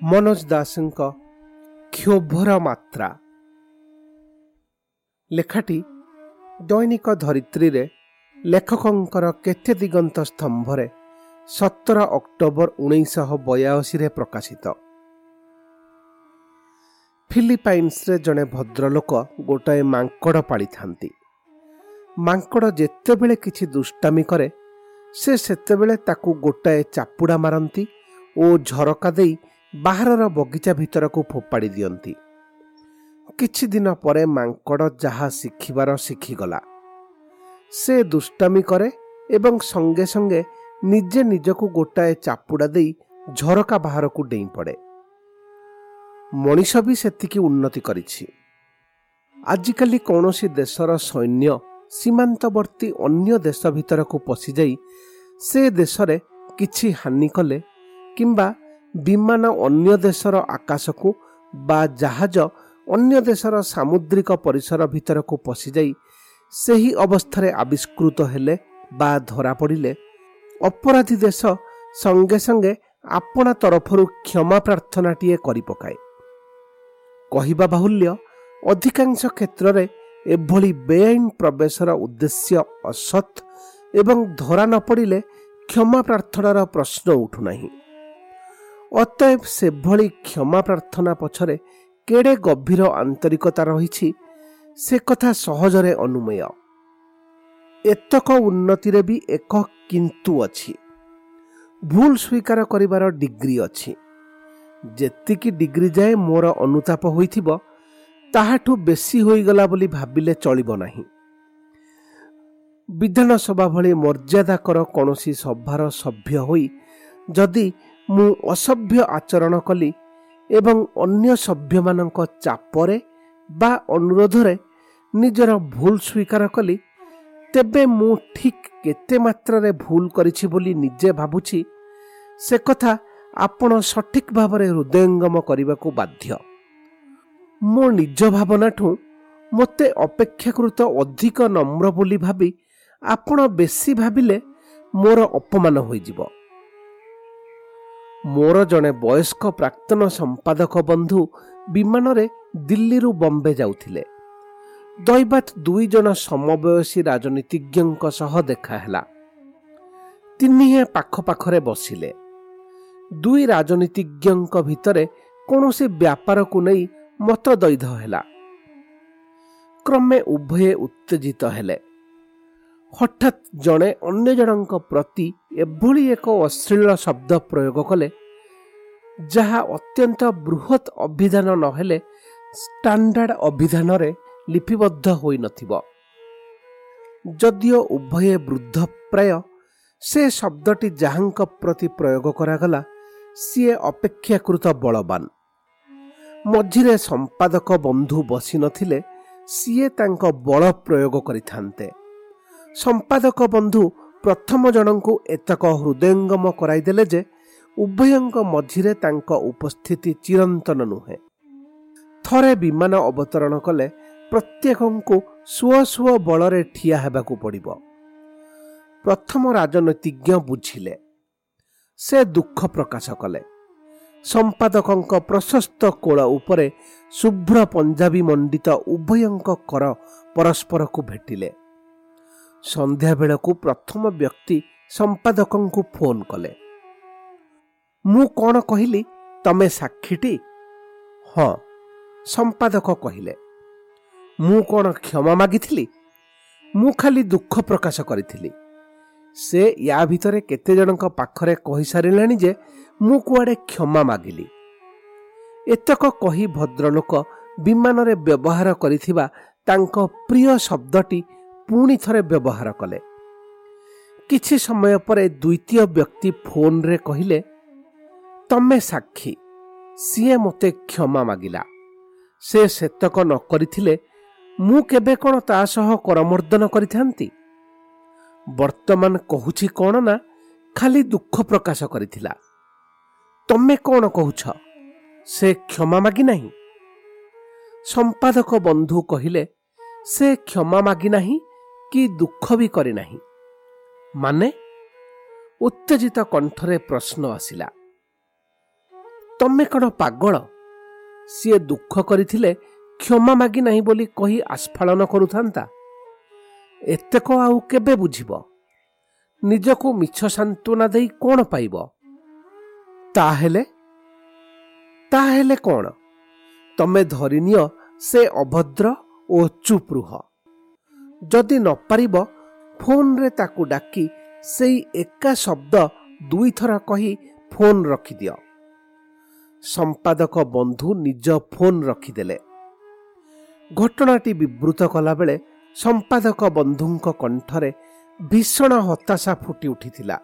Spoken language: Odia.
ମନୋଜ ଦାସଙ୍କ କ୍ଷୋଭର ମାତ୍ରା ଲେଖାଟି ଦୈନିକ ଧରିତ୍ରୀରେ ଲେଖକଙ୍କର କେତେ ଦିଗନ୍ତ ସ୍ତମ୍ଭରେ ସତର ଅକ୍ଟୋବର ଉଣେଇଶହ ବୟାଅଶୀରେ ପ୍ରକାଶିତ। ଫିଲିପାଇନ୍ସରେ ଜଣେ ଭଦ୍ରଲୋକ ଗୋଟାଏ ମାଙ୍କଡ଼ ପାଳିଥାନ୍ତି। ମାଙ୍କଡ଼ ଯେତେବେଳେ କିଛି ଦୁଷ୍ଟାମି କରେ ସେ ସେତେବେଳେ ତାକୁ ଗୋଟାଏ ଚାପୁଡ଼ା ମାରନ୍ତି ଓ ଝରକା ଦେଇ ବାହାରର ବଗିଚା ଭିତରକୁ ଫୋପାଡ଼ି ଦିଅନ୍ତି। କିଛି ଦିନ ପରେ ମାଙ୍କଡ଼ ଯାହା ଶିଖିବାର ଶିଖିଗଲା। ସେ ଦୁଷ୍ଟାମି କରେ ଏବଂ ସଙ୍ଗେ ସଙ୍ଗେ ନିଜେ ନିଜକୁ ଗୋଟାଏ ଚାପୁଡ଼ା ଦେଇ ଝରକା ବାହାରକୁ ଡେଇଁ ପଡ଼େ। ମଣିଷ ବି ସେତିକି ଉନ୍ନତି କରିଛି। ଆଜିକାଲି କୌଣସି ଦେଶର ସୈନ୍ୟ ସୀମାନ୍ତବର୍ତ୍ତୀ ଅନ୍ୟ ଦେଶ ଭିତରକୁ ପଶିଯାଇ ସେ ଦେଶରେ କିଛି ହାନି କଲେ କିମ୍ବା ବିମାନ ଅନ୍ୟ ଦେଶର ଆକାଶକୁ ବା ଜାହାଜ ଅନ୍ୟ ଦେଶର ସାମୁଦ୍ରିକ ପରିସର ଭିତରକୁ ପଶିଯାଇ ସେହି ଅବସ୍ଥାରେ ଆବିଷ୍କୃତ ହେଲେ ବା ଧରାପଡ଼ିଲେ ଅପରାଧୀ ଦେଶ ସଙ୍ଗେ ସଙ୍ଗେ ଆପଣା ତରଫରୁ କ୍ଷମା ପ୍ରାର୍ଥନାଟିଏ କରିପକାଏ। କହିବା ବାହୁଲ୍ୟ ଅଧିକାଂଶ କ୍ଷେତ୍ରରେ ଏଭଳି ବେଆଇନ ପ୍ରବେଶର ଉଦ୍ଦେଶ୍ୟ ଅସତ୍ ଏବଂ ଧରା ନ ପଡ଼ିଲେ କ୍ଷମା ପ୍ରାର୍ଥନାର ପ୍ରଶ୍ନ ଉଠୁନାହିଁ। ଅତଏବ ସେଭଳି କ୍ଷମା ପ୍ରାର୍ଥନା ପଛରେ କେଡ଼େ ଗଭୀର ଆନ୍ତରିକତା ରହିଛି ସେ କଥା ସହଜରେ ଅନୁମେୟ। ଏତକ ଉନ୍ନତିରେ ବି ଏକ କିନ୍ତୁ ଅଛି। ଭୁଲ ସ୍ୱୀକାର କରିବାର ଡିଗ୍ରୀ ଅଛି। ଯେତିକି ଡିଗ୍ରୀ ଯାଏ ମୋର ଅନୁତାପ ହୋଇଥିବ ତାହାଠୁ ବେଶୀ ହୋଇଗଲା ବୋଲି ଭାବିଲେ ଚଳିବ ନାହିଁ। ବିଧାନସଭା ଭଳି ମର୍ଯ୍ୟାଦାକର କୌଣସି ସଭାର ସଭ୍ୟ ହୋଇ ଯଦି ମୁଁ ଅସଭ୍ୟ ଆଚରଣ କଲି ଏବଂ ଅନ୍ୟ ସଭ୍ୟମାନଙ୍କ ଚାପରେ ବା ଅନୁରୋଧରେ ନିଜର ଭୁଲ ସ୍ୱୀକାର କଲି। ତେବେ ମୁଁ ଠିକ୍ କେତେ ମାତ୍ରାରେ ଭୁଲ କରିଛି ବୋଲି ନିଜେ ଭାବୁଛି ସେ କଥା ଆପଣ ସଠିକ୍ ଭାବରେ ହୃଦୟଙ୍ଗମ କରିବାକୁ ବାଧ୍ୟ। ମୋ ନିଜ ଭାବନାଠୁ ମୋତେ ଅପେକ୍ଷାକୃତ ଅଧିକ ନମ୍ର ବୋଲି ଭାବି ଆପଣ ବେଶୀ ଭାବିଲେ ମୋର ଅପମାନ ହୋଇଯିବ। ମୋର ଜଣେ ବୟସ୍କ ପ୍ରାକ୍ତନ ସମ୍ପାଦକ ବନ୍ଧୁ ବିମାନରେ ଦିଲ୍ଲୀରୁ ବମ୍ବେ ଯାଉଥିଲେ। ଦୈବାତ ଦୁଇ ଜଣ ସମବୟସୀ ରାଜନୀତିଜ୍ଞଙ୍କ ସହ ଦେଖା ହେଲା। ତିନିହେଁ ପାଖ ପାଖରେ ବସିଲେ। ଦୁଇ ରାଜନୀତିଜ୍ଞଙ୍କ ଭିତରେ କୌଣସି ବ୍ୟାପାରକୁ ନେଇ ମତଦୈଧ ହେଲା। କ୍ରମେ ଉଭୟେ ଉତ୍ତେଜିତ ହେଲେ। ହଠାତ୍ ଜଣେ ଅନ୍ୟ ଜଣଙ୍କ ପ୍ରତି ଏଭଳି ଏକ ଅଶ୍ଳୀଳ ଶବ୍ଦ ପ୍ରୟୋଗ କଲେ ଯାହା ଅତ୍ୟନ୍ତ ବୃହତ୍ ଅଭିଧାନ ନହେଲେ ଷ୍ଟାଣ୍ଡାର୍ଡ ଅଭିଧାନରେ ଲିପିବଦ୍ଧ ହୋଇନଥିବ। ଯଦିଓ ଉଭୟେ ବୃଦ୍ଧ ପ୍ରାୟ ସେ ଶବ୍ଦଟି ଯାହାଙ୍କ ପ୍ରତି ପ୍ରୟୋଗ କରାଗଲା ସିଏ ଅପେକ୍ଷାକୃତ ବଳବାନ। ମଝିରେ ସମ୍ପାଦକ ବନ୍ଧୁ ବସିନଥିଲେ ସିଏ ତାଙ୍କ ବଳ ପ୍ରୟୋଗ କରିଥାନ୍ତେ। ସମ୍ପାଦକ ବନ୍ଧୁ ପ୍ରଥମ ଜଣଙ୍କୁ ଏତକ ହୃଦୟଙ୍ଗମ କରାଇଦେଲେ ଯେ ଉଭୟଙ୍କ ମଝିରେ ତାଙ୍କ ଉପସ୍ଥିତି ଚିରନ୍ତନ ନୁହେଁ। ଥରେ ବିମାନ ଅବତରଣ କଲେ ପ୍ରତ୍ୟେକଙ୍କୁ ସୁଅ ସୁଅ ବଳରେ ଠିଆ ହେବାକୁ ପଡ଼ିବ। ପ୍ରଥମ ରାଜନୈତିଜ୍ଞ ବୁଝିଲେ। ସେ ଦୁଃଖ ପ୍ରକାଶ କଲେ। ସମ୍ପାଦକଙ୍କ ପ୍ରଶସ୍ତ କୋଳ ଉପରେ ଶୁଭ୍ର ପଞ୍ଜାବୀ ମଣ୍ଡିତ ଉଭୟଙ୍କ କର ପରସ୍ପରକୁ ଭେଟିଲେ। ସନ୍ଧ୍ୟାବେଳକୁ ପ୍ରଥମ ବ୍ୟକ୍ତି ସମ୍ପାଦକଙ୍କୁ ଫୋନ୍ କଲେ। ମୁଁ କ'ଣ କହିଲି? ତମେ ସାକ୍ଷୀଟି? ହଁ ସମ୍ପାଦକ କହିଲେ। ମୁଁ କ'ଣ କ୍ଷମା ମାଗିଥିଲି? ମୁଁ ଖାଲି ଦୁଃଖ ପ୍ରକାଶ କରିଥିଲି। ସେ ୟା ଭିତରେ କେତେ ଜଣଙ୍କ ପାଖରେ କହିସାରିଲାଣି ଯେ ମୁଁ କୁଆଡ଼େ କ୍ଷମା ମାଗିଲି। ଏତକ କହି ଭଦ୍ରଲୋକ ବିମାନରେ ବ୍ୟବହାର କରିଥିବା ତାଙ୍କ ପ୍ରିୟ ଶବ୍ଦଟି ପୁଣି ଥରେ ବ୍ୟବହାର କଲେ। କିଛି ସମୟ ପରେ ଦ୍ୱିତୀୟ ବ୍ୟକ୍ତି ଫୋନରେ କହିଲେ ତମେ ସାକ୍ଷୀ ସିଏ ମୋତେ କ୍ଷମା ମାଗିଲା। ସେ ସେତକ ନ କରିଥିଲେ ମୁଁ କେବେ କ'ଣ ତା ସହ କରମର୍ଦ୍ଦନ କରିଥାନ୍ତି? ବର୍ତ୍ତମାନ କହୁଛି କ'ଣ ନା ଖାଲି ଦୁଃଖ ପ୍ରକାଶ କରିଥିଲା। ତମେ କ'ଣ କହୁଛ? ସେ କ୍ଷମା ମାଗି ନାହିଁ? ସମ୍ପାଦକ ବନ୍ଧୁ କହିଲେ ସେ କ୍ଷମା ମାଗି ନାହିଁ କି ଦୁଃଖ ବି କରିନାହିଁ ମାନେ ଉତ୍ତେଜିତ କଣ୍ଠରେ ପ୍ରଶ୍ନ ଆସିଲା ତମେ କ'ଣ ପାଗଳ? ସିଏ ଦୁଃଖ କରିଥିଲେ କ୍ଷମା ମାଗି ନାହିଁ ବୋଲି କହି ଆସ୍ଫାଳନ କରୁଥାନ୍ତା। ଏତେକ ଆଉ କେବେ ବୁଝିବ? ନିଜକୁ ମିଛ ସାନ୍ତ୍ୱନା ଦେଇ କ'ଣ ପାଇବ? ତାହେଲେ? ତାହେଲେ କ'ଣ? ତମେ ଧରିନିଅ ସେ ଅଭଦ୍ର ଓ ଚୁପ୍ ରୁହ। ଯଦି ନ ପାରିବ ଫୋନ୍ରେ ତାକୁ ଡାକି ସେଇ ଏକା ଶବ୍ଦ ଦୁଇଥର କହି ଫୋନ୍ ରଖିଦିଅ। ସମ୍ପାଦକ ବନ୍ଧୁ ନିଜ ଫୋନ୍ ରଖିଦେଲେ। ଘଟଣାଟି ବିବୃତ କଲାବେଳେ ସମ୍ପାଦକ ବନ୍ଧୁଙ୍କ କଣ୍ଠରେ ଭୀଷଣ ହତାଶା ଫୁଟି ଉଠିଥିଲା।